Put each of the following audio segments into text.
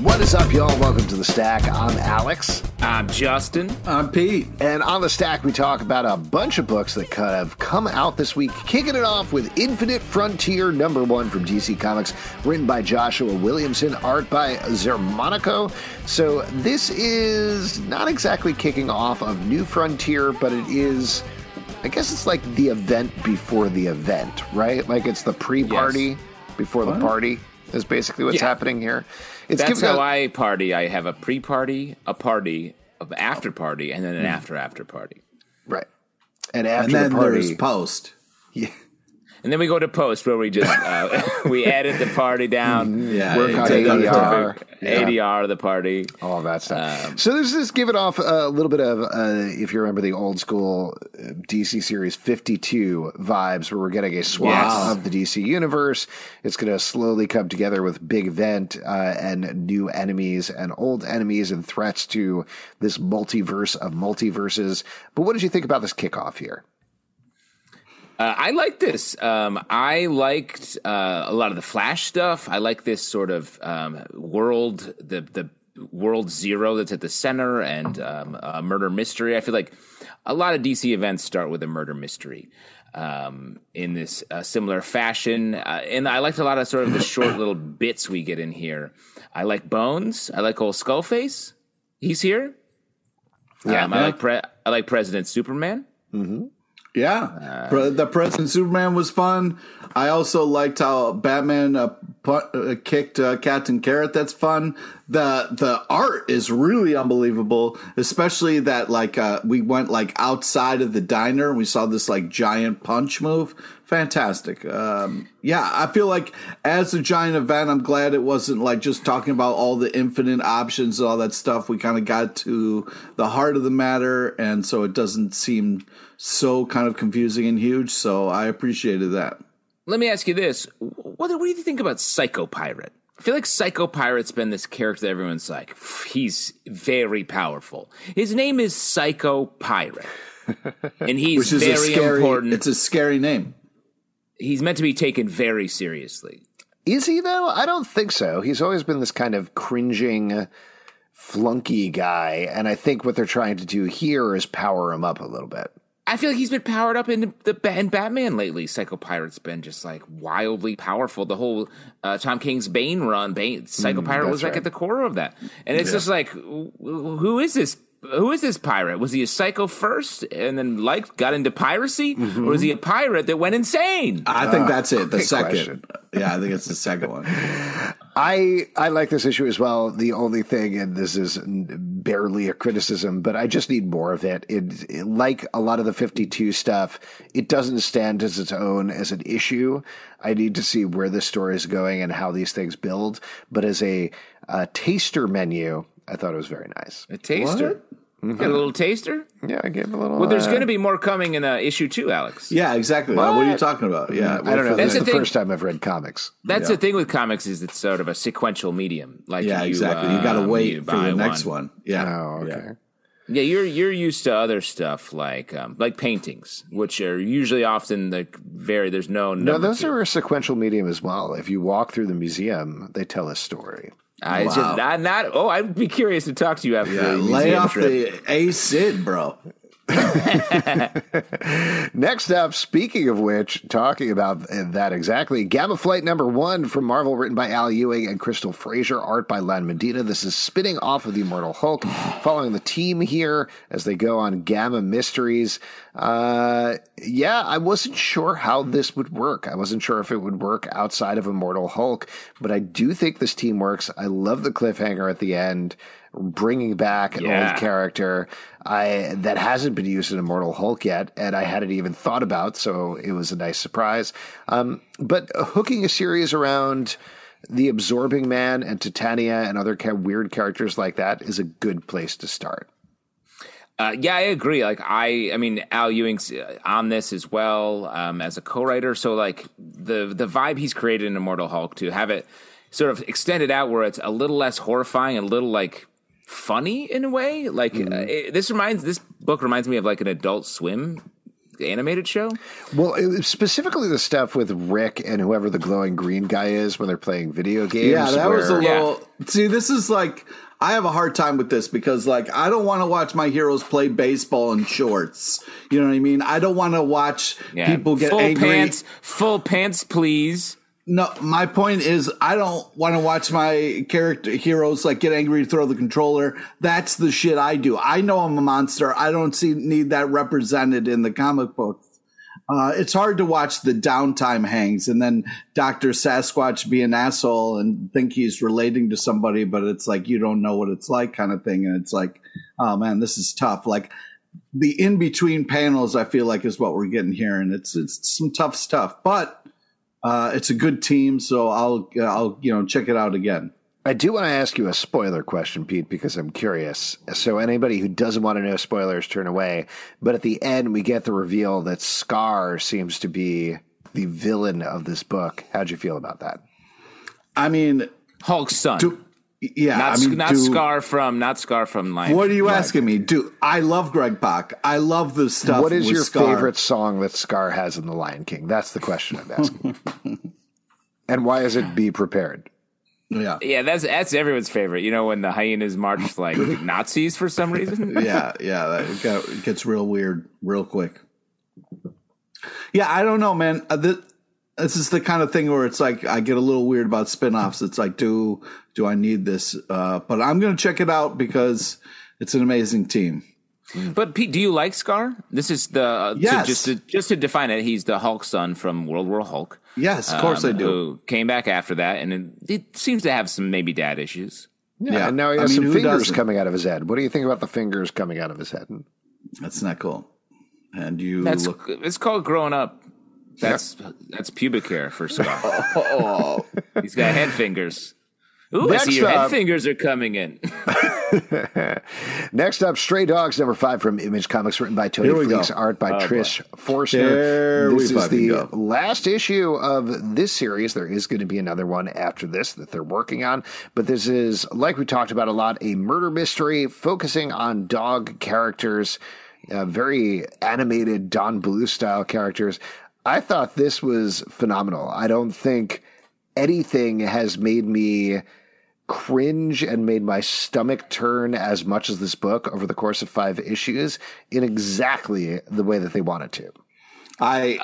What is up, y'all? Welcome to the Stack. I'm Alex. I'm Justin. I'm Pete. And on the Stack, we talk about a bunch of books that kind of come out this week, kicking it off with Infinite Frontier number one from DC Comics, written by Joshua Williamson, art by Xermanico. So this is not exactly kicking off of New Frontier, but it is. I guess it's like the event before the event, right? Like it's the pre-party yes. before the party is basically what's yeah. happening here. It's That's how a, I party. I have a pre-party, a party, an after party, and then an mm. after after party. Right. And after and then the party, there's post. Yeah. And then we go to post where we just uh, we edit the party down, mm-hmm. yeah, work on ADR, yeah. ADR of the party, all that stuff. Um, so this is give it off a little bit of, uh, if you remember the old school uh, DC series fifty two vibes, where we're getting a swap yes. of the DC universe. It's going to slowly come together with big event uh, and new enemies and old enemies and threats to this multiverse of multiverses. But what did you think about this kickoff here? Uh, I like this. Um, I liked uh, a lot of the Flash stuff. I like this sort of um, world, the the world zero that's at the center, and um, a murder mystery. I feel like a lot of DC events start with a murder mystery um, in this uh, similar fashion, uh, and I liked a lot of sort of the short little bits we get in here. I like Bones. I like old Skullface. He's here. Yeah, um, I like pre- I like President Superman. Mm-hmm. Yeah, uh, the President Superman was fun. I also liked how Batman uh, put, uh, kicked uh, Captain Carrot. That's fun. the The art is really unbelievable, especially that like uh, we went like outside of the diner and we saw this like giant punch move. Fantastic. Um, yeah, I feel like as a giant event, I'm glad it wasn't like just talking about all the infinite options and all that stuff. We kind of got to the heart of the matter, and so it doesn't seem so kind of confusing and huge. So I appreciated that. Let me ask you this: what, what do you think about Psycho Pirate? I feel like Psycho Pirate's been this character that everyone's like, he's very powerful. His name is Psycho Pirate, and he's very scary, important. It's a scary name. He's meant to be taken very seriously. Is he though? I don't think so. He's always been this kind of cringing flunky guy, and I think what they're trying to do here is power him up a little bit. I feel like he's been powered up in the in Batman lately. Psycho Pirate's been just like wildly powerful. The whole uh, Tom King's Bane run, Bane Psycho mm, Pirate was like at the core of that, and it's yeah. just like, who is this who is this pirate? Was he a psycho first and then like got into piracy, mm-hmm. or was he a pirate that went insane? I think that's it. The second, question. yeah, I think it's the second one. I I like this issue as well. The only thing, and this is barely a criticism, but I just need more of it. It, it like a lot of the fifty two stuff, it doesn't stand as its own as an issue. I need to see where this story is going and how these things build. But as a, a taster menu, I thought it was very nice. A taster? Mm-hmm. Got a little taster? Yeah, I gave a little. Well, there's uh, going to be more coming in uh, issue two, Alex. Yeah, exactly. What? what? are you talking about? Yeah, I don't know. That's the, the first time I've read comics. That's yeah. the thing with comics is it's sort of a sequential medium. Like yeah, you, exactly. you got to wait for the next one. one. Yeah. Oh, okay. Yeah. Yeah, you're you're used to other stuff like um, like paintings, which are usually often like very. There's no no. Those to. are a sequential medium as well. If you walk through the museum, they tell a story. I wow. just not not. Oh, I'd be curious to talk to you after. Yeah, lay off trip. the acid, bro. Next up, speaking of which, talking about that exactly, Gamma Flight number one from Marvel, written by Al Ewing and Crystal Frasier, art by Lan Medina. This is spinning off of the Immortal Hulk, following the team here as they go on Gamma Mysteries. Uh, yeah, I wasn't sure how this would work. I wasn't sure if it would work outside of Immortal Hulk, but I do think this team works. I love the cliffhanger at the end bringing back an Yeah. old character I that hasn't been used in Immortal Hulk yet, and I hadn't even thought about. So it was a nice surprise. Um, but hooking a series around the Absorbing Man and Titania and other weird characters like that is a good place to start. Uh, yeah, I agree. Like I, I mean, Al Ewing's uh, on this as well um, as a co-writer. So like the the vibe he's created in Immortal Hulk to have it sort of extended out where it's a little less horrifying, a little like funny in a way. Like uh, it, this reminds this book reminds me of like an Adult Swim animated show. Well, it specifically the stuff with Rick and whoever the glowing green guy is when they're playing video games. Yeah, that was a where- little. See, this is like I have a hard time with this because like I don't want to watch my heroes play baseball in shorts. You know what I mean? I don't want to watch Yeah. people get full angry. pants, full pants, please. No, my point is I don't want to watch my character heroes like get angry to throw the controller. That's the shit I do. I know I'm a monster. I don't see need that represented in the comic books. Uh, it's hard to watch the downtime hangs and then Dr. Sasquatch be an asshole and think he's relating to somebody, but it's like you don't know what it's like kind of thing. And it's like, oh man, this is tough. Like the in between panels, I feel like is what we're getting here. And it's, it's some tough stuff, but uh, it's a good team. So I'll, I'll, you know, check it out again. I do want to ask you a spoiler question, Pete, because I'm curious. So anybody who doesn't want to know spoilers, turn away. But at the end, we get the reveal that Scar seems to be the villain of this book. How'd you feel about that? I mean, Hulk's son. do, yeah, not I mean, not do- Scar from not Scar from Lion. What are you Right. asking me? Do I love Greg Pak? I love the stuff. what is with your Scar. favorite song that Scar has in The Lion King? That's the question I'm asking. and why is it Be Prepared? Yeah, Yeah, that's that's everyone's favorite. You know, when the hyenas march like Nazis for some reason. yeah, yeah. that- It, got, it gets real weird real quick. Yeah, I don't know, man. Uh, this, this is the kind of thing where it's like I get a little weird about spin-offs. It's like, do do I need this? Uh, but I'm going to check it out because it's an amazing team. But Pete, do you like Scar? This is the uh, to- Yes. just to just to define it. He's the Hulk son from World War Hulk. Yes, of course um, I do. Who came back after that, and it, it seems to have some maybe dad issues. Yeah, And now he I has mean, some fingers doesn't? coming out of his head. What do you think about the fingers coming out of his head? That's not cool. And you That's look. it's called growing up. That's that's pubic hair for Scar. He's got head fingers. Ooh, I see your up- head fingers are coming in. Next up, Stray Dogs, number five from Image Comics, written by Tony Here Fleecs, art by Trish Forstner. There this we is the go. last issue of this series. There is going to be another one after this that they're working on, but this is, like we talked about a lot, a murder mystery focusing on dog characters, uh, very animated Don Bluth style characters. I thought this was phenomenal. I don't think anything has made me cringe and made my stomach turn as much as this book over the course of five issues in exactly the way that they wanted to. I.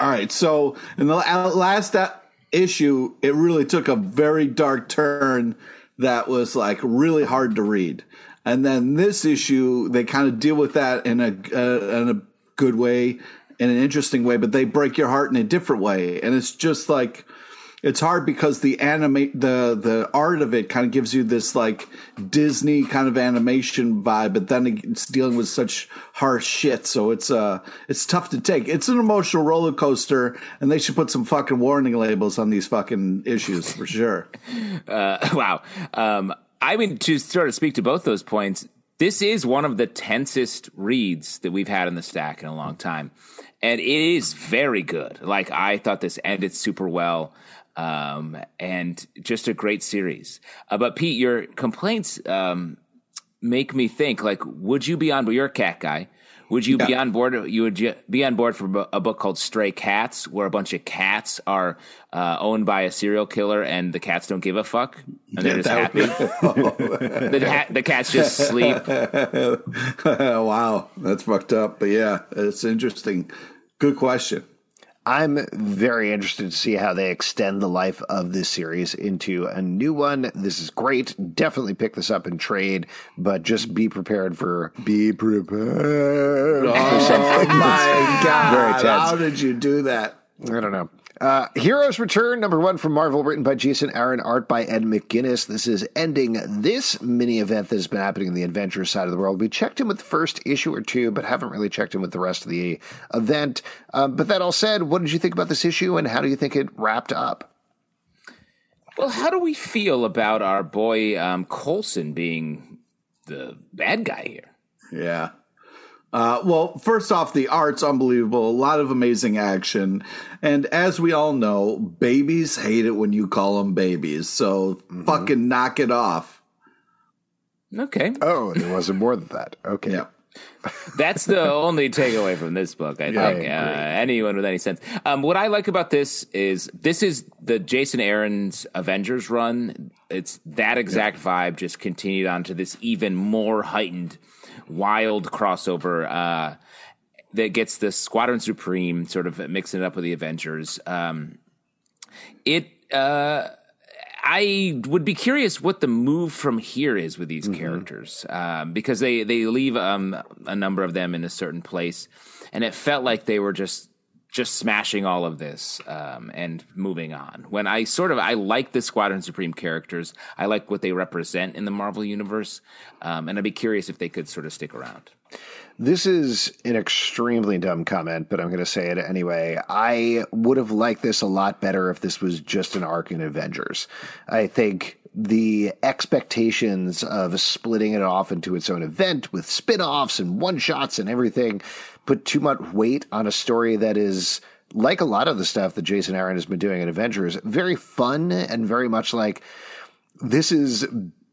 All right. So in the last uh, issue, it really took a very dark turn that was like really hard to read. And then this issue, they kind of deal with that in a uh, in a good way, in an interesting way, but they break your heart in a different way. And it's just like it's hard because the animate the the art of it kind of gives you this like Disney kind of animation vibe, but then it's dealing with such harsh shit, so it's uh it's tough to take. It's an emotional roller coaster, and they should put some fucking warning labels on these fucking issues for sure. Uh, wow. Um, I mean, to sort of speak to both those points, this is one of the tensest reads that we've had in the stack in a long time. And it is very good. Like, I thought this ended super well. Um, and just a great series. Uh, but Pete, your complaints, um, make me think like, would you be on, you're a cat guy. Would you be on board? You would be on board for a book called Stray Cats, where a bunch of cats are uh, owned by a serial killer, and the cats don't give a fuck, and they're just that happy. the, ha- the cats just sleep. wow, that's fucked up. But yeah, it's interesting. Good question. I'm very interested to see how they extend the life of this series into a new one. This is great. Definitely pick this up and trade, but just be prepared for be prepared for something. Oh my god! Very tense. How did you do that? I don't know. Uh, Heroes Return, number one from Marvel, written by Jason Aaron, art by Ed McGuinness. This is ending this mini event that has been happening in the adventure side of the world. We checked in with the first issue or two, but haven't really checked in with the rest of the event. Um, but that all said, what did you think about this issue and how do you think it wrapped up? Well, how do we feel about our boy um, Coulson being the bad guy here? Yeah. Uh, well, first off, the art's unbelievable. A lot of amazing action. And as we all know, babies hate it when you call them babies. So mm-hmm. fucking knock it off. Okay. Oh, there wasn't more than that. Okay. Yeah. That's the only takeaway from this book, I yeah, think. I uh, anyone with any sense. Um, what I like about this is this is the Jason Aaron's Avengers run. It's that exact yeah. vibe, just continued on to this even more heightened, wild crossover uh, that gets the Squadron Supreme sort of mixing it up with the Avengers. Um, it. Uh, I would be curious what the move from here is with these mm-hmm. characters um, because they they leave um, a number of them in a certain place, and it felt like they were just just smashing all of this um, and moving on. When I sort of I like the Squadron Supreme characters, I like what they represent in the Marvel universe, um, and I'd be curious if they could sort of stick around. This is an extremely dumb comment, but I'm going to say it anyway. I would have liked this a lot better if this was just an arc in Avengers. I think the expectations of splitting it off into its own event with spin offs and one shots and everything put too much weight on a story that is like a lot of the stuff that Jason Aaron has been doing in Avengers, very fun and very much like this is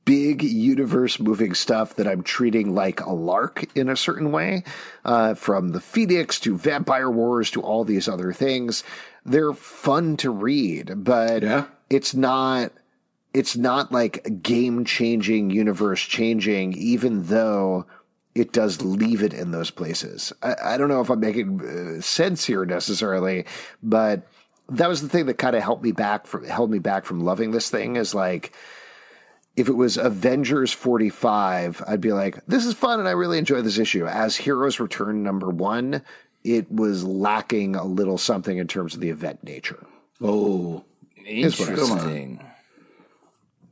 big universe moving stuff that I'm treating like a lark in a certain way, uh, from the Phoenix to Vampire Wars to all these other things. They're fun to read, but yeah. it's not. It's not like game changing, universe changing, even though it does leave it in those places. I, I don't know if I'm making uh, sense here necessarily, but that was the thing that kind of helped me back from held me back from loving this thing is like if it was Avengers 45, I'd be like, this is fun and I really enjoy this issue. As Heroes Return number one, it was lacking a little something in terms of the event nature. Oh, interesting.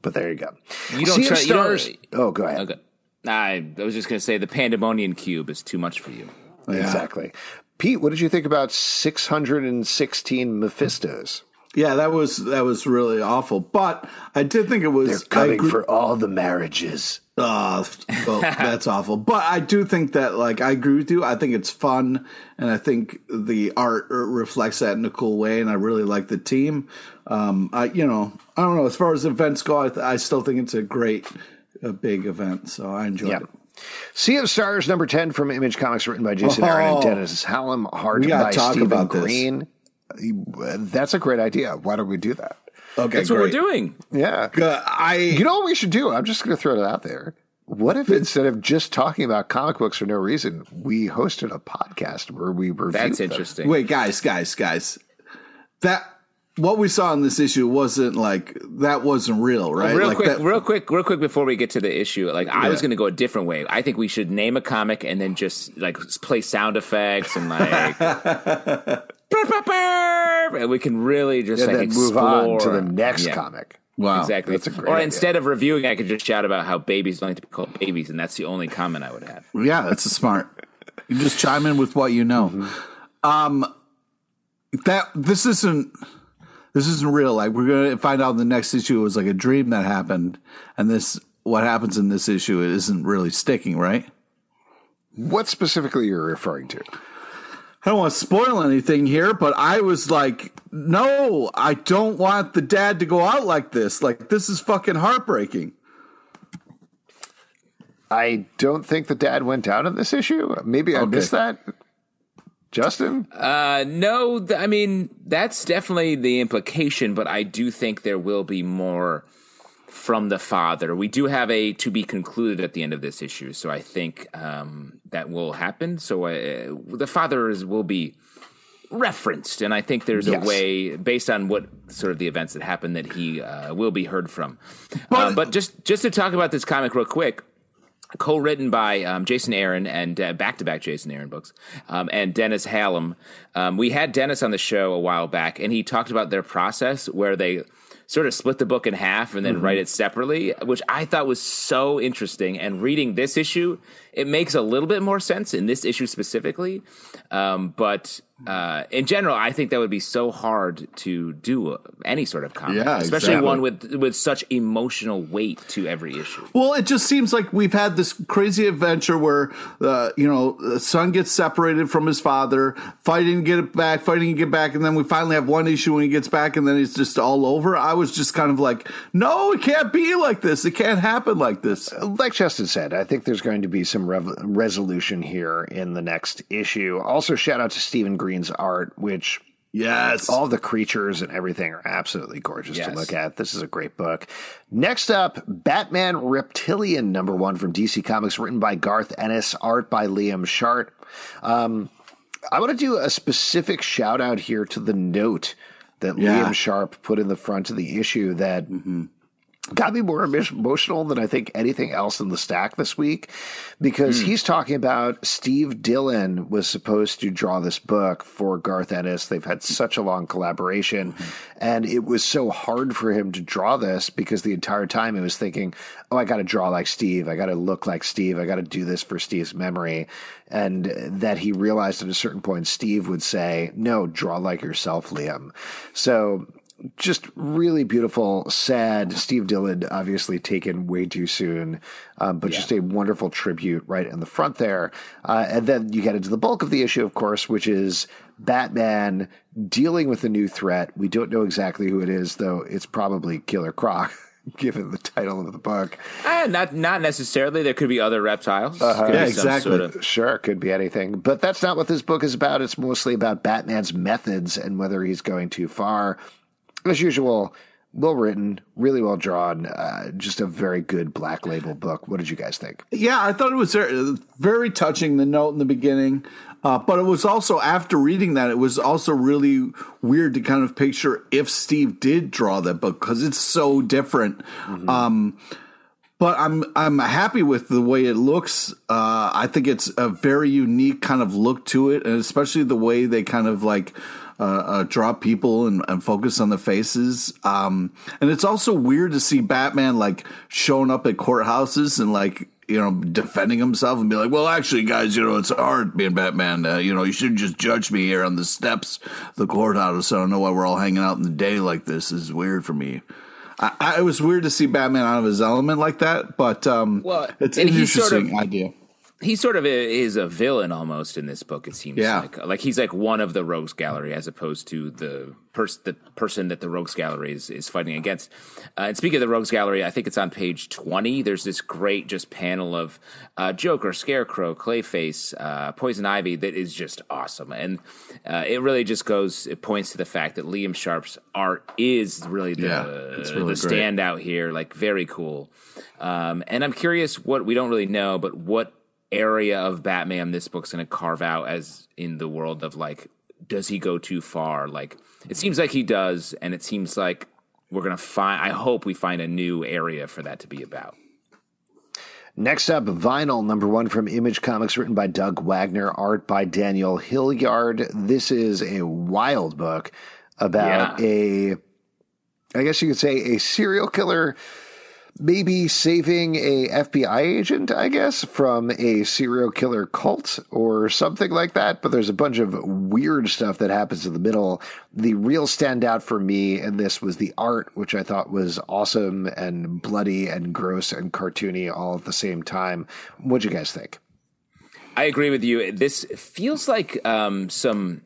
But there you go. You don't try. Stars. You don't, oh, go ahead. Okay. I, I was just going to say the Pandemonium Cube is too much for you. Yeah. Exactly. Pete, what did you think about 616 Mephistos? Yeah, that was that was really awful. But I did think it was They're coming agree- for all the marriages. Oh, well, that's awful. But I do think that, like, I agree with you. I think it's fun, and I think the art reflects that in a cool way. And I really like the team. Um, I, you know, I don't know. As far as events go, I, th- I still think it's a great, a big event. So I enjoyed yep. it. Sea of Stars number 10 from Image Comics, written by Jason oh, Aaron and Dennis Hallum, art by Stephen Green. This. That's a great idea. Why don't we do that? Okay, that's great. what we're doing. Yeah, I. You know what we should do? I'm just going to throw it out there. What if instead of just talking about comic books for no reason, we hosted a podcast where we review? That's them? interesting. Wait, guys, guys, guys. That what we saw in this issue wasn't like that wasn't real, right? Real like quick, that, real quick, real quick before we get to the issue. Like I was going to go a different way. I think we should name a comic and then just like play sound effects and like and we can really just like, move on to the next yeah. comic. Wow, exactly. That's a great or idea. instead of reviewing, I could just shout about how babies don't like to be called babies, and that's the only comment I would have. Yeah, that's a smart. You just chime in with what you know. Mm-hmm. Um, that this isn't this isn't real. Like we're gonna find out in the next issue it was like a dream that happened, and this what happens in this issue it isn't really sticking, right? What specifically you're referring to? I don't want to spoil anything here, but I was like, no, I don't want the dad to go out like this. Like, this is fucking heartbreaking. I don't think the dad went down in this issue. Maybe I okay. missed that. Justin? Uh, no, th- I mean, that's definitely the implication, but I do think there will be more from the father. We do have a to be concluded at the end of this issue, so I think um, that will happen. So uh, the father is, will be referenced, and I think there's yes. a way based on what sort of the events that happened that he uh, will be heard from. But, uh, but just just to talk about this comic real quick, co-written by um, Jason Aaron and uh, back-to-back Jason Aaron books, um, and Dennis Hallum. Um, we had Dennis on the show a while back, and he talked about their process where they sort of split the book in half and then mm-hmm. write it separately, which I thought was so interesting. And reading this issue, it makes a little bit more sense in this issue specifically, um, but uh, in general, I think that would be so hard to do any sort of comic, yeah, especially exactly. one with with such emotional weight to every issue. Well, it just seems like we've had this crazy adventure where uh, you know the son gets separated from his father, fighting to get it back, fighting to get back, and then we finally have one issue when he gets back, and then it's just all over. I was just kind of like, no, it can't be like this. It can't happen like this. Like Justin said, I think there's going to be some rev- resolution here in the next issue. Also, shout out to Stephen Green Green's art, which Yes. All the creatures and everything are absolutely gorgeous yes. to look at. This is a great book. Next up, Batman Reptilian, number one from DC Comics, written by Garth Ennis, art by Liam Sharp. Um, I want to do a specific shout out here to the note that yeah. Liam Sharp put in the front of the issue that. Mm-hmm got me more emotional than I think anything else in the stack this week because mm. he's talking about Steve Dillon was supposed to draw this book for Garth Ennis. They've had such a long collaboration mm-hmm. and it was so hard for him to draw this because the entire time he was thinking, oh, I got to draw like Steve. I got to look like Steve. I got to do this for Steve's memory. And that he realized at a certain point, Steve would say, no, draw like yourself, Liam. So just really beautiful, sad. Steve Dillon obviously taken way too soon, um, but yeah. just a wonderful tribute right in the front there. Uh, and then you get into the bulk of the issue, of course, which is Batman dealing with a new threat. We don't know exactly who it is, though. It's probably Killer Croc. Given the title of the book, uh, not not necessarily. There could be other reptiles. Uh-huh. Yeah, exactly. Sort of... Sure, could be anything. But that's not what this book is about. It's mostly about Batman's methods and whether he's going too far as usual, well written, really well drawn, uh, just a very good black label book. What did you guys think? Yeah, I thought it was very, very touching. The note in the beginning, uh, but it was also after reading that, it was also really weird to kind of picture if Steve did draw that book because it's so different. Mm-hmm. Um, but I'm I'm happy with the way it looks. Uh, I think it's a very unique kind of look to it, and especially the way they kind of like uh, uh, draw people and, and, focus on the faces. Um, and it's also weird to see Batman like showing up at courthouses and like you know defending himself and be like, well, actually, guys, you know it's hard being Batman. Uh, you know, you shouldn't just judge me here on the steps of the courthouse. I don't know why we're all hanging out in the day like this. this is weird for me. I, I, it was weird to see Batman out of his element like that, but um, well, it's an interesting sort of, idea he sort of is a villain almost in this book. It seems yeah. like like he's like one of the rogues gallery as opposed to the person the person that the rogues gallery is, is fighting against. Uh, and speaking of the rogues gallery, I think it's on page twenty. There's this great just panel of uh, Joker, Scarecrow, Clayface, uh, Poison Ivy that is just awesome, and uh, it really just goes. It points to the fact that Liam Sharp's art is really the yeah, really the standout here. Like very cool. Um, and I'm curious what we don't really know, but what area of Batman this book's going to carve out as in the world of like, does he go too far? Like, it seems like he does, and it seems like we're going to find, I hope we find a new area for that to be about. Next up, Vinyl, number one from Image Comics, written by Doug Wagner, art by Daniel Hillyard. This is a wild book about yeah. a, I guess you could say, a serial killer maybe saving a FBI agent, I guess, from a serial killer cult or something like that. But there's a bunch of weird stuff that happens in the middle. The real standout for me in this was the art, which I thought was awesome and bloody and gross and cartoony all at the same time. What'd you guys think? I agree with you. This feels like um, some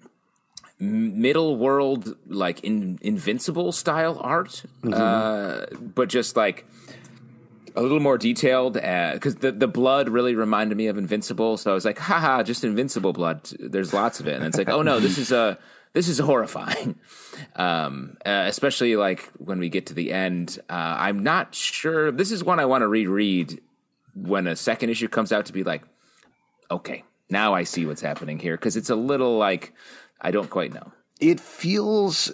middle world, like in, invincible style art, mm-hmm. uh, but just like a little more detailed because uh, the the blood really reminded me of Invincible. So I was like, haha, just Invincible blood. There's lots of it, and it's like, oh no, this is a this is horrifying. Um, uh, especially like when we get to the end. Uh, I'm not sure. This is one I want to reread when a second issue comes out to be like, okay, now I see what's happening here because it's a little like I don't quite know. It feels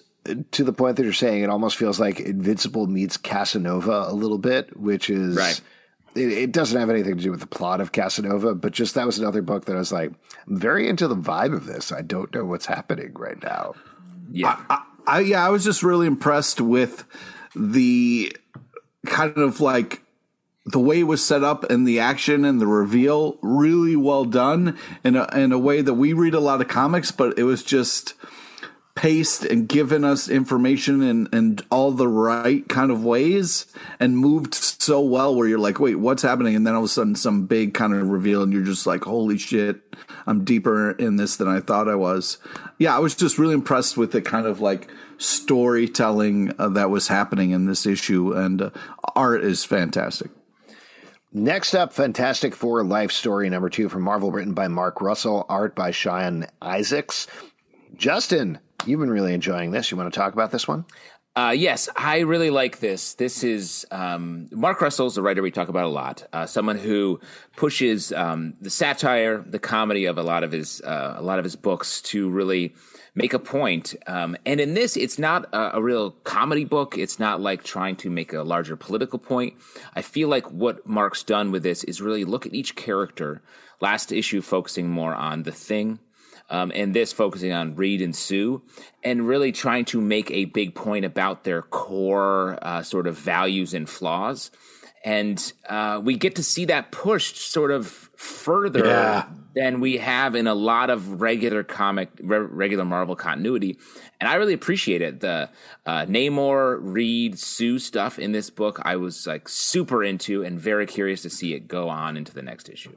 to the point that you're saying, it almost feels like Invincible meets Casanova a little bit, which is right. it, it, doesn't have anything to do with the plot of Casanova, but just that was another book that I was like, I'm very into the vibe of this. I don't know what's happening right now. Yeah. I, I, I yeah, I was just really impressed with the kind of like the way it was set up and the action and the reveal really well done in a, in a way that we read a lot of comics, but it was just paced and given us information in, in all the right kind of ways and moved so well where you're like, wait, what's happening? And then all of a sudden some big kind of reveal and you're just like, holy shit, I'm deeper in this than I thought I was. Yeah, I was just really impressed with the kind of like storytelling uh, that was happening in this issue and uh, art is fantastic. Next up, Fantastic Four Life Story number two from Marvel, written by Mark Russell, art by Sean Izaakse. Justin, you've been really enjoying this. You want to talk about this one? Uh, yes, I really like this. This is um, Mark Russell's a writer we talk about a lot. Uh, someone who pushes um, the satire, the comedy of a lot of his uh, a lot of his books to really make a point. Um, and in this, it's not a, a, real comedy book. It's not like trying to make a larger political point. I feel like what Mark's done with this is really look at each character. Last issue focusing more on the thing. Um, and this focusing on Reed and Sue, and really trying to make a big point about their core uh, sort of values and flaws and uh, we get to see that pushed sort of further yeah. than we have in a lot of regular comic, re- regular Marvel continuity, and I really appreciate it. The uh, Namor, Reed, Sue stuff in this book, I was like super into and very curious to see it go on into the next issue.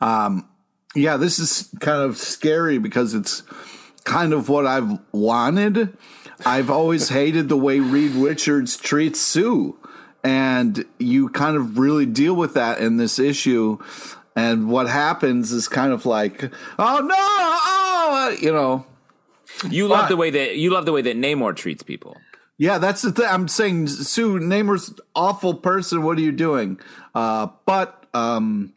Um, yeah, this is kind of scary because it's kind of what I've wanted. I've always hated the way Reed Richards treats Sue and you kind of really deal with that in this issue and what happens is kind of like oh no oh you know. You love the way that you love the way that Namor treats people. Yeah that's the thing. I'm saying sue Namor's awful person. What are you doing? Uh, but um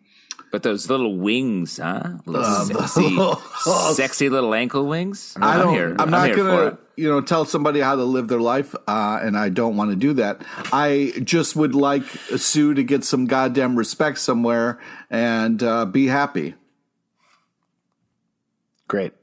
but those little wings, huh? Little uh, sexy, sexy little ankle wings. I don't. I'm, here, I'm, I'm not gonna, you know, tell somebody how to live their life, uh, and I don't want to do that. I just would like Sue to get some goddamn respect somewhere and uh, be happy. Great.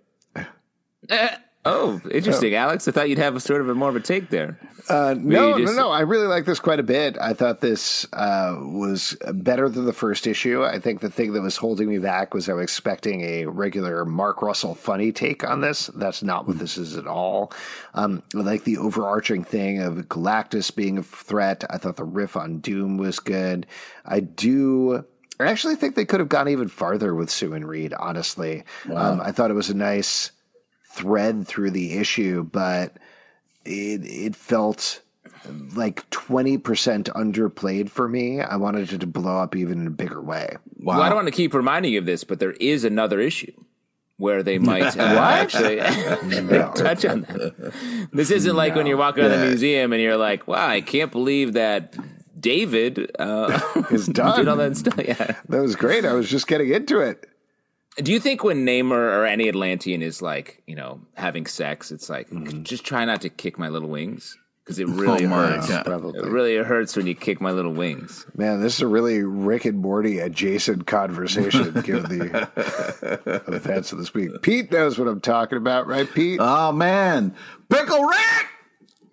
Oh, interesting, oh. Alex. I thought you'd have a sort of a more of a take there. Uh, no, just... no, no. I really like this quite a bit. I thought this uh, was better than the first issue. I think the thing that was holding me back was I was expecting a regular Mark Russell funny take on this. That's not what this is at all. Um, I like the overarching thing of Galactus being a threat. I thought the riff on Doom was good. I do. I actually think they could have gone even farther with Sue and Reed. Honestly, wow. um, I thought it was a nice thread through the issue, but it it felt like 20% underplayed for me. I wanted it to blow up even in a bigger way. Wow. Well, I don't want to keep reminding you of this, but there is another issue where they might uh, actually touch on that. This isn't no. like when you're walking yeah. around the museum and you're like, wow, I can't believe that David uh, is done. did all that stuff. Yeah. That was great. I was just getting into it. Do you think when Namor or any Atlantean is like, you know, having sex, it's like, mm-hmm. just try not to kick my little wings? Because it really oh hurts. Probably. It really hurts when you kick my little wings. Man, this is a really Rick and Morty adjacent conversation given the events of this week. Pete knows what I'm talking about, right, Pete? Oh, man. Pickle Rick!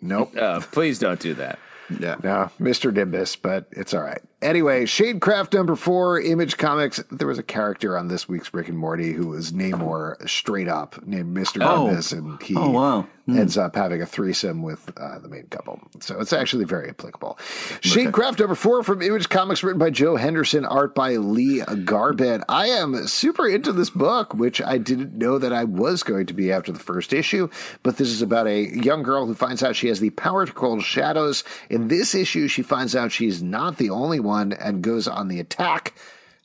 Nope. Uh, please don't do that. Yeah. No, Mr. Nimbus, but it's all right. Anyway, Shadecraft number four, Image Comics. There was a character on this week's Rick and Morty who was Namor straight up named Mr. Oh. And he oh, wow. mm. ends up having a threesome with uh, the main couple. So it's actually very applicable. Okay. Shadecraft number four from Image Comics, written by Joe Henderson, art by Lee Garbett. I am super into this book, which I didn't know that I was going to be after the first issue, but this is about a young girl who finds out she has the power to control shadows. In this issue, she finds out she's not the only one one and goes on the attack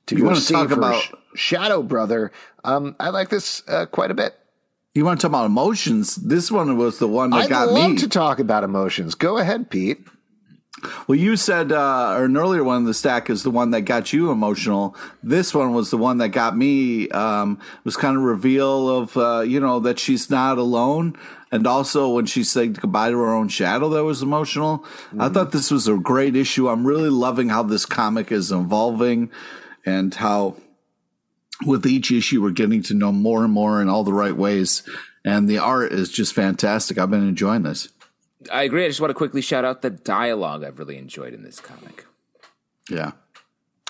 to you go want to talk about Shadow Brother. Um, I like this uh, quite a bit. You want to talk about emotions? This one was the one that I'd got love me. to talk about emotions. Go ahead, Pete. Well, you said uh, or an earlier one in the stack is the one that got you emotional. This one was the one that got me. Um, was kind of reveal of uh, you know that she's not alone, and also when she said goodbye to her own shadow, that was emotional. Mm-hmm. I thought this was a great issue. I'm really loving how this comic is evolving, and how with each issue we're getting to know more and more in all the right ways. And the art is just fantastic. I've been enjoying this. I agree. I just want to quickly shout out the dialogue I've really enjoyed in this comic. Yeah.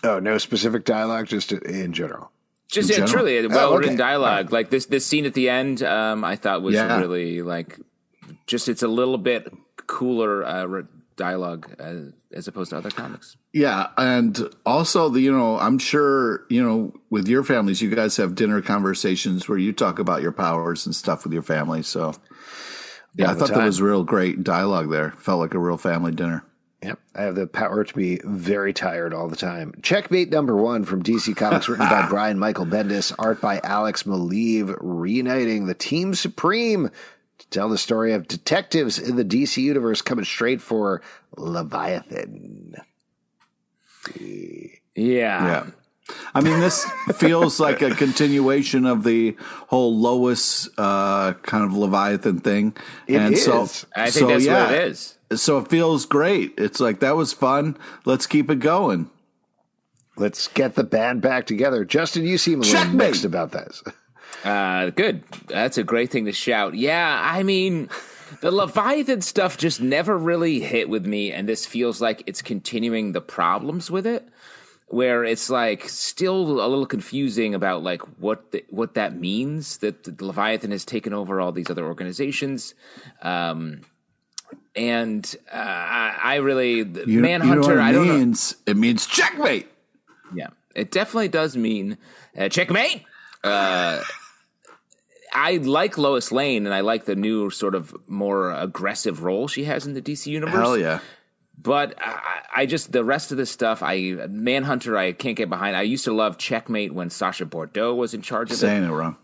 Oh, no specific dialogue, just in general. Just yeah, truly well written oh, okay. dialogue. Right. Like this this scene at the end, um, I thought was yeah. really like just it's a little bit cooler uh, dialogue as, as opposed to other comics. Yeah, and also the you know I'm sure you know with your families you guys have dinner conversations where you talk about your powers and stuff with your family. So yeah, I thought time. that was real great dialogue there. Felt like a real family dinner. Yep. I have the power to be very tired all the time. Checkmate number one from DC Comics, written by Brian Michael Bendis, art by Alex Maleev, reuniting the Team Supreme to tell the story of detectives in the DC universe coming straight for Leviathan. Yeah. Yeah. I mean, this feels like a continuation of the whole Lois uh, kind of Leviathan thing. It and is. so I think so, that's yeah. what it is so it feels great. It's like that was fun. Let's keep it going. Let's get the band back together. Justin, you seem a little Checkmate. mixed about this. Uh, good. That's a great thing to shout. Yeah, I mean, the Leviathan stuff just never really hit with me, and this feels like it's continuing the problems with it. Where it's like still a little confusing about like what the, what that means that the Leviathan has taken over all these other organizations. Um, and uh, I, really you, Manhunter. You know I don't means? know. It means checkmate. Yeah, it definitely does mean uh, checkmate. Uh, I like Lois Lane, and I like the new sort of more aggressive role she has in the DC universe. Hell yeah! But I, I, just the rest of the stuff, I Manhunter, I can't get behind. I used to love Checkmate when Sasha Bordeaux was in charge of Saying it. Saying it wrong.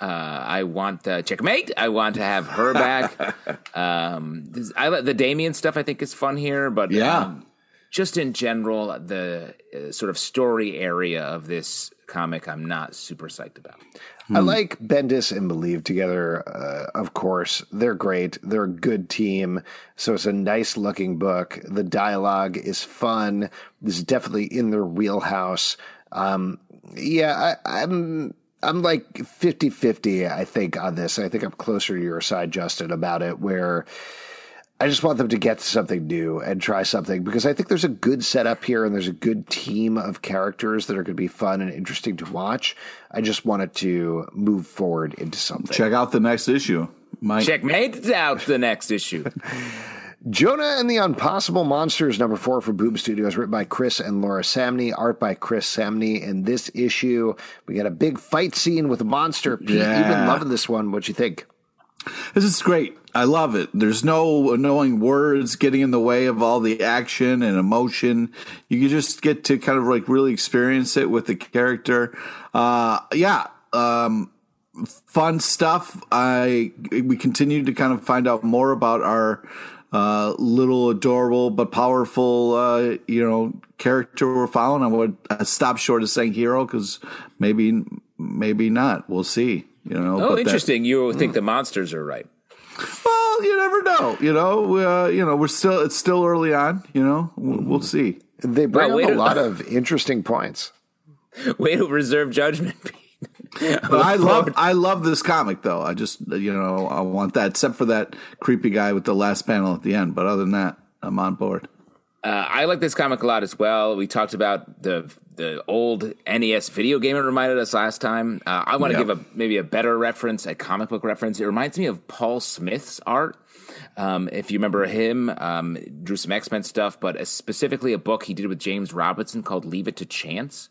Uh, I want uh, checkmate. I want to have her back. um, this, I the Damien stuff. I think is fun here, but yeah, um, just in general, the uh, sort of story area of this comic, I'm not super psyched about. I hmm. like Bendis and Maleev together. Uh, of course, they're great. They're a good team. So it's a nice looking book. The dialogue is fun. This is definitely in their wheelhouse. Um, yeah, I, I'm I'm like 50 50, I think, on this. I think I'm closer to your side, Justin, about it, where I just want them to get to something new and try something because I think there's a good setup here and there's a good team of characters that are going to be fun and interesting to watch. I just wanted to move forward into something. Check out the next issue. Mike. Checkmate out the next issue. Jonna and the Unpossible Monsters, number four for Boom Studios, written by Chris and Laura Samnee, art by Chris Samnee. In this issue, we got a big fight scene with a monster. Pete, yeah. you've been loving this one. What do you think? This is great. I love it. There's no annoying words getting in the way of all the action and emotion. You just get to kind of like really experience it with the character. Uh, yeah. Um, fun stuff. I we continue to kind of find out more about our uh, little adorable but powerful, uh, you know, character we're following. I would stop short of saying hero because maybe, maybe not. We'll see. You know. Oh, interesting. That, you think mm. the monsters are right. Well, you never know. You know, uh, you know, we're still it's still early on. You know, we'll, we'll mm-hmm. see. They bring well, up a lot of interesting points. Way to reserve judgment. but I love I love this comic though. I just you know I want that except for that creepy guy with the last panel at the end. But other than that, I'm on board. Uh, I like this comic a lot as well. We talked about the the old NES video game it reminded us last time. Uh, I want to yep. give a maybe a better reference, a comic book reference. It reminds me of Paul Smith's art. Um, if you remember him, um, drew some X Men stuff, but specifically a book he did with James Robinson called "Leave It to Chance."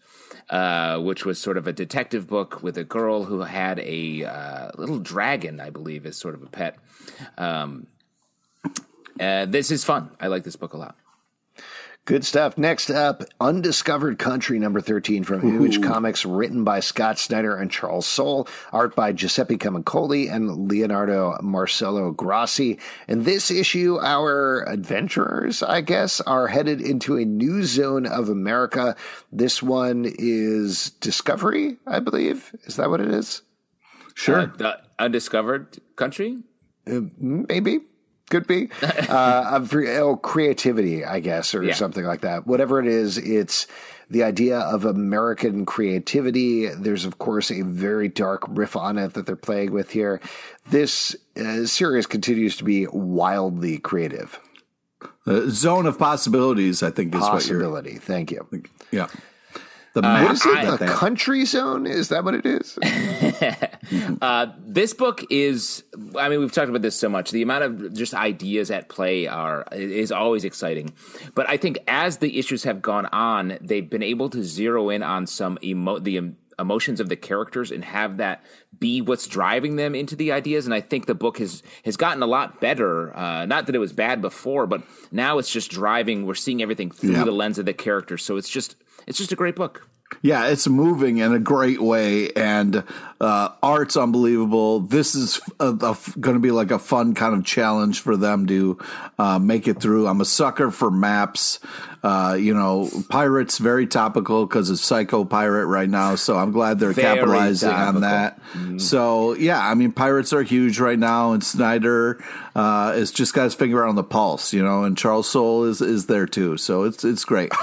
Uh, which was sort of a detective book with a girl who had a uh, little dragon, I believe, as sort of a pet. Um, uh, this is fun. I like this book a lot. Good stuff. Next up, Undiscovered Country, number 13 from Ooh. Image Comics, written by Scott Snyder and Charles Soule, art by Giuseppe Camuncoli and Leonardo Marcello Grassi. In this issue, our adventurers, I guess, are headed into a new zone of America. This one is Discovery, I believe. Is that what it is? Sure. Uh, the Undiscovered Country? Uh, maybe could be uh, of oh, creativity, I guess, or Yeah. something like that. Whatever it is, it's the idea of American creativity. There's, of course, a very dark riff on it that they're playing with here. This uh, series continues to be wildly creative. Uh, zone of possibilities, I think, is Possibility. Thank you. what you're. Yeah. The What map is it? The country zone? Is that what it is? Uh, this book is i mean we've talked about this so much the amount of just ideas at play are is always exciting but i think as the issues have gone on they've been able to zero in on some emo- the em- emotions of the characters and have that be what's driving them into the ideas and i think the book has has gotten a lot better uh, not that it was bad before but now it's just driving we're seeing everything through Yeah. the lens of the characters so it's just it's just a great book Yeah, it's moving in a great way, and uh, art's unbelievable. This is going to be like a fun kind of challenge for them to uh, make it through. I'm a sucker for maps. Uh, you know, pirates very topical because of Psycho Pirate right now. So I'm glad they're Very capitalizing topical. on that. So yeah, I mean, pirates are huge right now, and Snyder uh, is just got his finger on the pulse. You know, and Charles Soule is is there too. So it's it's great.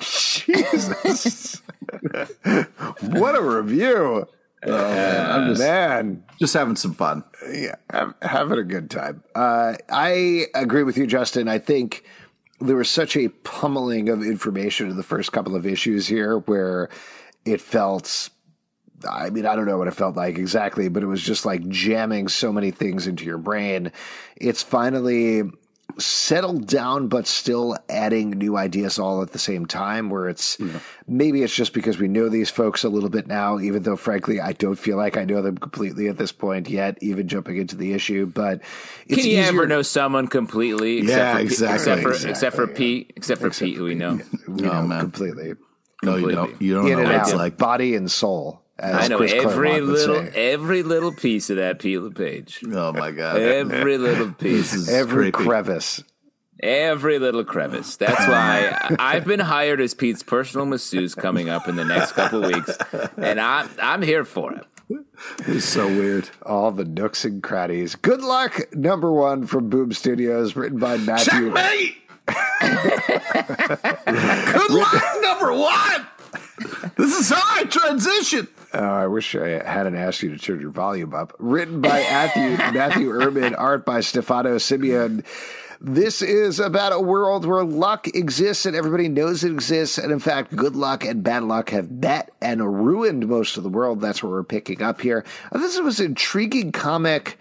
Jesus. what a review. I'm just Man. just having some fun. yeah, have, having a good time. Uh, I agree with you, Justin. I think there was such a pummeling of information in the first couple of issues here where it felt. I mean, I don't know what it felt like exactly, but it was just like jamming so many things into your brain. It's finally settled down, but still adding new ideas all at the same time. Where it's maybe it's just because we know these folks a little bit now, even though frankly I don't feel like I know them completely at this point yet, even jumping into the issue. But it's Can you easier. ever know someone completely? Except Yeah, for, Pete- exactly, Except for, exactly, except for yeah. Pete. Except for Pete, who we know. You know, Oh, man. completely No, you don't. You don't in know and what out, it's like. body and soul. As I know Chris every Claremont little, every little piece of that Pete LePage. Oh my god! Every little piece. Every creepy. crevice. Every little crevice. That's why I've been hired as Pete's personal masseuse coming up in the next couple weeks, and I'm I'm here for it. It's so weird. All the nooks and crannies. Good luck, number one from Boom Studios, written by Matthew. Checkmate. Good luck, number one. This is how I transition. Oh, I wish I hadn't asked you to turn your volume up. Written by Matthew Matthew Erman, art by Stefano Simeone. This is about a world where luck exists and everybody knows it exists. And in fact, good luck and bad luck have met and ruined most of the world. That's what we're picking up here. This was an intriguing comic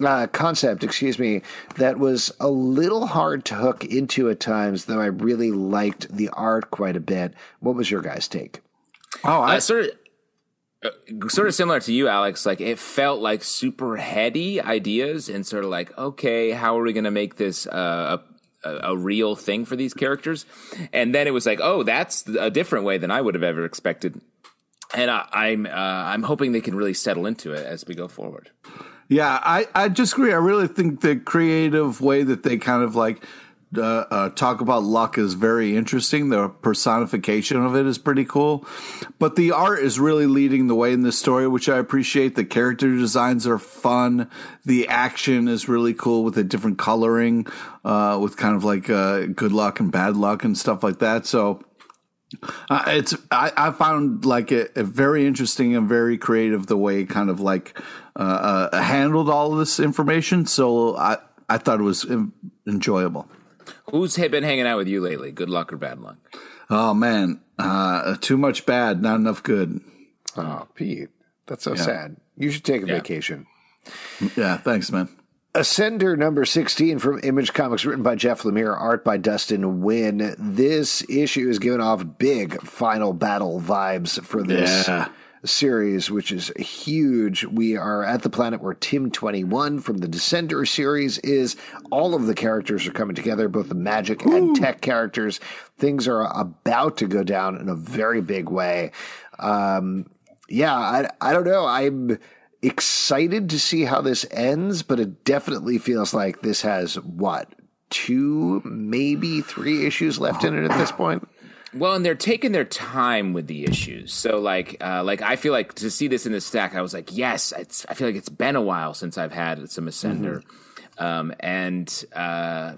uh, concept, excuse me, that was a little hard to hook into at times, though I really liked the art quite a bit. What was your guys' take? Oh, I Uh, sort of, uh, sort of similar to you, Alex. Like it felt like super heady ideas, and sort of like, okay, how are we going to make this uh, a, a real thing for these characters? And then it was like, oh, that's a different way than I would have ever expected. And I, I'm uh, I'm hoping they can really settle into it as we go forward. Yeah, I, I just agree. I really think the creative way that they kind of like uh, uh, talk about luck is very interesting. The personification of it is pretty cool. But the art is really leading the way in this story, which I appreciate. The character designs are fun. The action is really cool with the different coloring, uh, with kind of like uh, good luck and bad luck and stuff like that. So. Uh, it's I, I found like it, very interesting and very creative the way kind of like uh, uh, handled all this information. So I I thought it was en- enjoyable. Who's been hanging out with you lately? Good luck or bad luck? Oh man, uh, too much bad, not enough good. Oh, Pete, that's so sad. You should take a Yeah. vacation. Yeah, thanks, man. Ascender number 16 from Image Comics, written by Jeff Lemire, art by Dustin Nguyen. This issue is giving off big final battle vibes for this Yeah. Series, which is huge. We are at the planet where Tim 21 from the Descender series is. All of the characters are coming together, both the magic and tech characters. Things are about to go down in a very big way. Um, yeah, I, I don't know. I'm excited to see how this ends, but it definitely feels like this has what two, maybe three issues left in it at this point. Well, and they're taking their time with the issues. So, like, uh, like I feel like to see this in the stack, I was like, yes, it's, I feel like it's been a while since I've had some Ascender. um, and uh,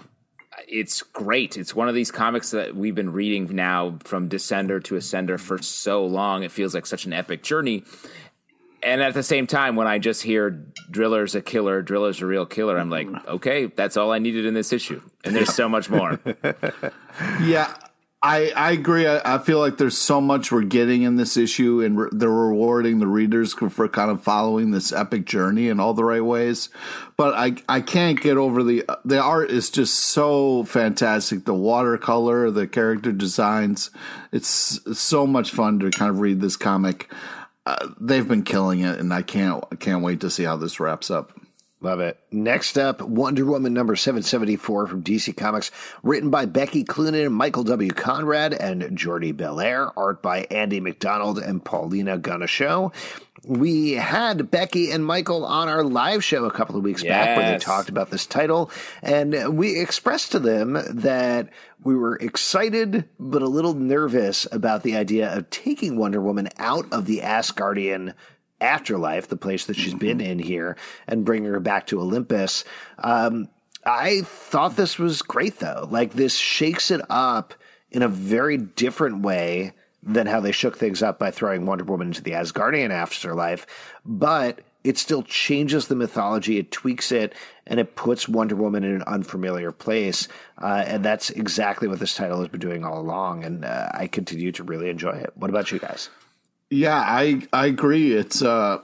it's great. It's one of these comics that we've been reading now from Descender to Ascender for so long. It feels like such an epic journey. And at the same time, when I just hear Driller's a killer, Driller's a real killer, I'm like, okay, that's all I needed in this issue. And there's so much more. yeah, I, I agree. I, I, feel like there's so much we're getting in this issue, and re- they're rewarding the readers for kind of following this epic journey in all the right ways. But I I can't get over the the art is just so fantastic. The watercolor, the character designs, it's, so much fun to kind of read this comic. Uh, they've been killing it, and I can't I can't wait to see how this wraps up. Love it. Next up, Wonder Woman number 774 from DC Comics, written by Becky Cloonan, Michael W. Conrad, and Jordie Bellaire, art by Andy MacDonald and Paulina Ganucheau we had Becky and Michael on our live show a couple of weeks yes. back where they talked about this title. And we expressed to them that we were excited, but a little nervous about the idea of taking Wonder Woman out of the Asgardian afterlife, the place that she's been in here, and bring her back to Olympus. Um, I thought this was great, though. Like, this shakes it up in a very different way than how they shook things up by throwing Wonder Woman into the Asgardian afterlife, but it still changes the mythology, it tweaks it, and it puts Wonder Woman in an unfamiliar place. Uh, and that's exactly what this title has been doing all along. And uh, I continue to really enjoy it. What about you guys? Yeah, I I agree. It's uh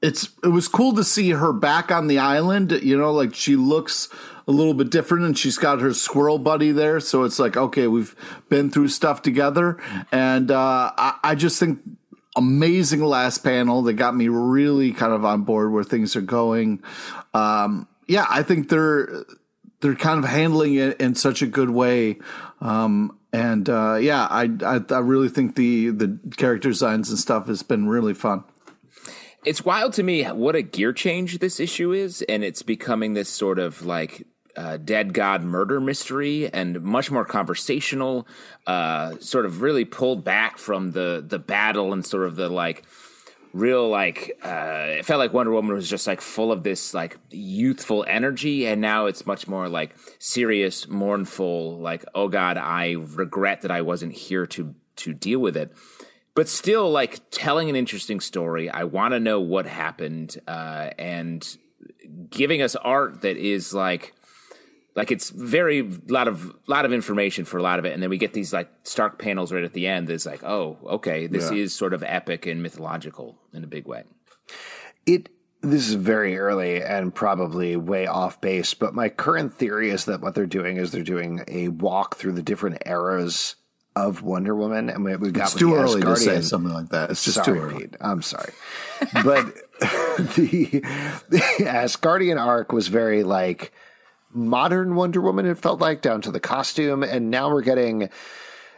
it's it was cool to see her back on the island. You know, like she looks a little bit different and she's got her squirrel buddy there. So it's like, okay, we've been through stuff together. And uh, I, I just think amazing last panel that got me really kind of on board where things are going. Um, yeah, I think they're they're kind of handling it in such a good way. Um, and uh, yeah, I, I, I really think the the character designs and stuff has been really fun. It's wild to me what a gear change this issue is, and it's becoming this sort of like uh, dead god murder mystery and much more conversational uh, sort of really pulled back from the the battle and sort of the like real like uh, it felt like wonder woman was just like full of this like youthful energy and now it's much more like serious mournful like oh god i regret that i wasn't here to to deal with it. But still like telling an interesting story i want to know what happened uh, and giving us art that is like like it's very lot of lot of information for a lot of it and then we get these like stark panels right at the end that's like oh okay this yeah. is sort of epic and mythological in a big way it this is very early and probably way off base but my current theory is that what they're doing is they're doing a walk through the different eras of Wonder Woman, and we, we got it's too early to say something like that. It's just sorry, too early. Pete, I'm sorry, but the, the Asgardian arc was very like modern Wonder Woman, it felt like, down to the costume. And now we're getting.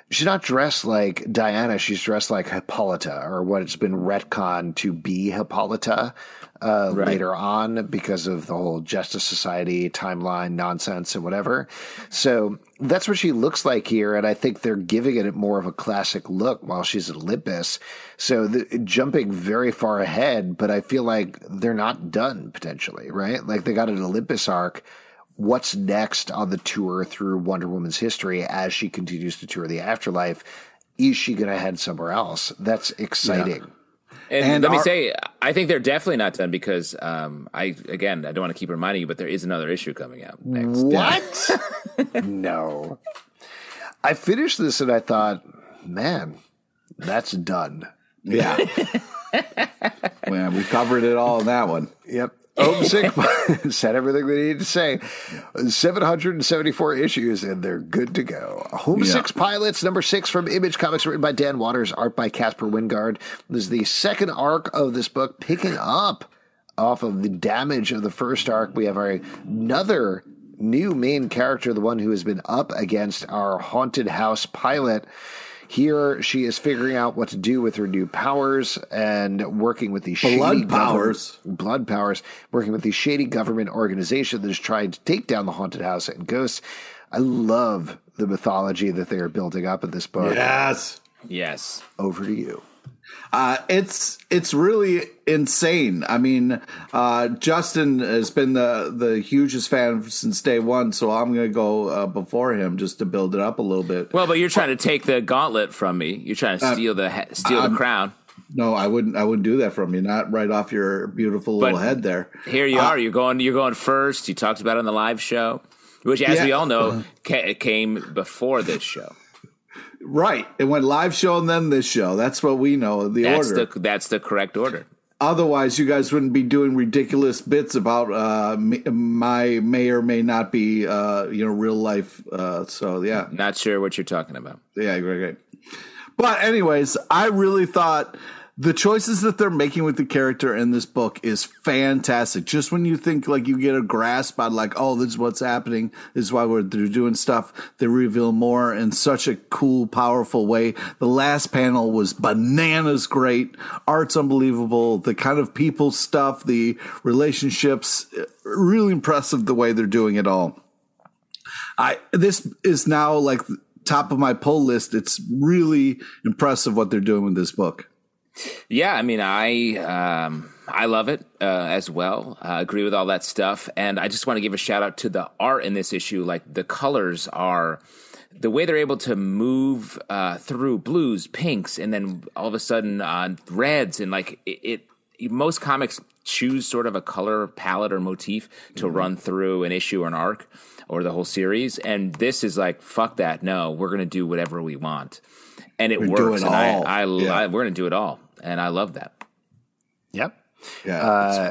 She's not dressed like Diana. She's dressed like Hippolyta, or what it's been retconned to be Hippolyta uh, right. later on because of the whole Justice Society timeline nonsense and whatever. So that's what she looks like here, and I think they're giving it more of a classic look while she's at Olympus. So the, jumping very far ahead, but I feel like they're not done potentially, right? Like they got an Olympus arc what's next on the tour through Wonder Woman's history as she continues to tour the afterlife. Is she going to head somewhere else? That's exciting. Yeah. And, and, let our, me say, I think they're definitely not done because um, I again I don't want to keep reminding you, but there is another issue coming out next. What? no. I finished this and I thought, man, that's done. Yeah. well, we covered it all in that one. Yep. Homesick said everything they needed to say. 774 issues, and they're good to go. Homesick yeah. Pilots, number six from Image Comics, written by Dan Watters, art by Caspar Wijngaard. This is the second arc of this book, picking up off of the damage of the first arc. We have our, another new main character, the one who has been up against our haunted house pilot. Here, she is figuring out what to do with her new powers and working with these blood powers, blood powers, working with the shady government organization that is trying to take down the haunted house and ghosts. I love the mythology that they are building up in this book. Yes, yes. Over to you. Uh, it's it's really insane. I mean, uh, Justin has been the the hugest fan since day one, so I'm going to go uh, before him just to build it up a little bit. Well, but you're trying to take the gauntlet from me. You're trying to steal the he- steal the crown. No, I wouldn't. I wouldn't do that from you. Not right off your beautiful little But head there. Here you are. You're going. You're going first. You talked about it on the live show, which, as Yeah. we all know, ca- came before this show. Right. It went live show and then this show. That's what we know. The That's order. the that's the correct order. Otherwise, you guys wouldn't be doing ridiculous bits about uh, my may or may not be uh, you know real life. Uh, so yeah, Not sure what you're talking about. yeah, great, great. But anyways, I really thought the choices that they're making with the character in this book is fantastic. Just when you think like you get a grasp on like, oh, this is what's happening, this is why we're they're doing stuff, they reveal more in such a cool, powerful way. The last panel was bananas great. Art's unbelievable. The kind of people stuff, the relationships, really impressive the way they're doing it all. I this is now like top of my pull list. It's really impressive what they're doing with this book. Yeah, I mean, I um, I love it uh, as well. I agree with all that stuff, and I just want to give a shout out to the art in this issue. Like the colors are the way they're able to move uh, through blues, pinks, and then all of a sudden uh, reds, and like it, it. Most comics choose sort of a color palette or motif to run through an issue or an arc or the whole series, and this is like fuck that. No, we're gonna do whatever we want, and it We're works. And I. I, Yeah. I, we're gonna do it all, and I love that. Yep. Yeah, Uh,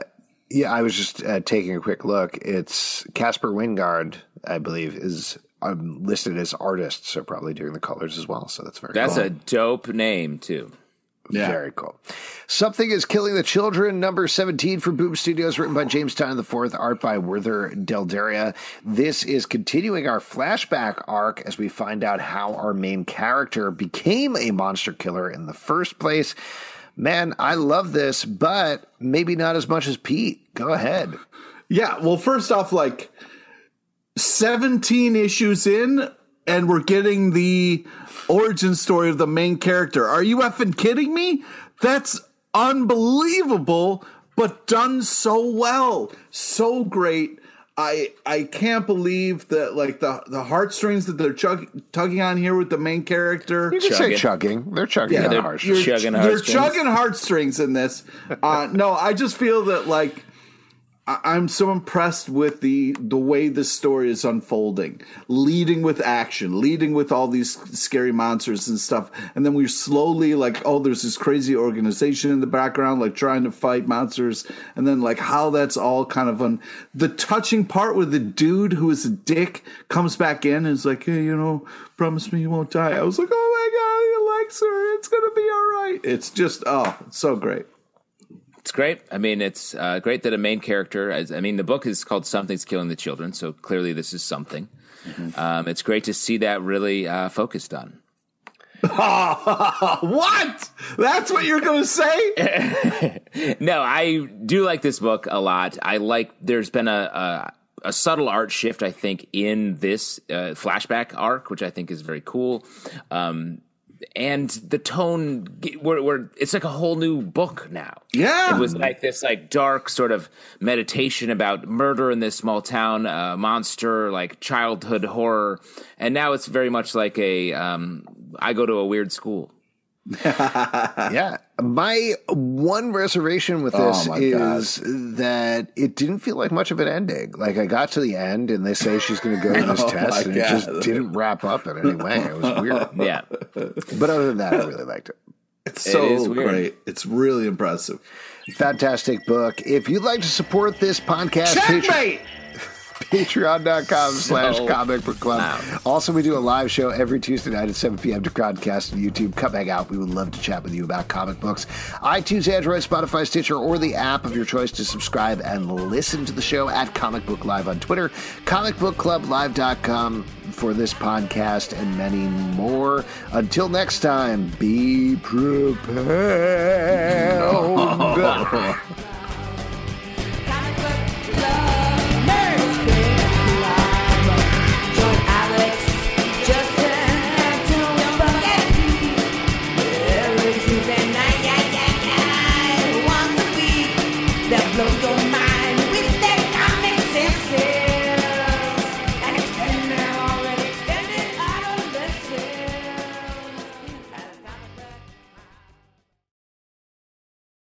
yeah, I was just uh, taking a quick look. It's Caspar Wijngaard, I believe, is um, listed as artist, so probably doing the colors as well. So that's very That's cool. a dope name too. Yeah. Very cool. Something is Killing the Children, number 17 from Boom Studios, written by James Tynion IV, art by Werther Deldaria. This is continuing our flashback arc as we find out how our main character became a monster killer in the first place. Man, I love this, but maybe not as much as Pete. Go ahead. Yeah, well, first off, like 17 issues in, and we're getting the origin story of the main character. Are you effing kidding me? That's unbelievable, but done so well. So great. I I can't believe that like the the heartstrings that they're chug, tugging on here with the main character. You can say Chugging. chugging. They're chugging Yeah, they're- harsh. you're- You're, chugging you're chugging heartstrings in this. Uh, no, I just feel that like I- I'm so impressed with the the way this story is unfolding, leading with action, leading with all these scary monsters and stuff, and then we're slowly like, oh, there's this crazy organization in the background, like trying to fight monsters, and then like how that's all kind of on the touching part where the dude who is a dick comes back in and is like, hey, you know, promise me you won't die. I was like, oh my god, he likes her. It's gonna be all right. It's just oh, it's so great. It's great. I mean, it's uh, great that a main character. As, I mean, the book is called "Something's Killing the Children," so clearly this is something. Um, it's great to see that really uh, focused on. what? That's what you're gonna say? No, I do like this book a lot. I like. There's been a a, a subtle art shift, I think, in this uh, flashback arc, which I think is very cool. Um, and the tone, we're, we're, it's like a whole new book now. Yeah. it was like this, like dark sort of meditation about murder in this small town, uh, monster, like childhood horror, and now it's very much like a. Um, I go to a weird school. Yeah. My one reservation with Oh this my is that it didn't feel like much of an ending. Like I got to the end and they say she's going to go to this Oh test my and it just didn't wrap up in any way. It was weird. Yeah. But other than that, I really liked it. It's so is weird. great. It's really impressive. Fantastic book. If you'd like to support this podcast, Patreon- Checkmate. patreon.com slash comic book club. loud. Also, we do a live show every Tuesday night at 7 p.m. to Crowdcast and YouTube. Come hang out. We would love to chat with you about comic books. iTunes, Android, Spotify, Stitcher, or the app of your choice to subscribe and listen to the show at Comic Book Live on Twitter, comicbookclublive.com for this podcast and many more. Until next time, be prepared.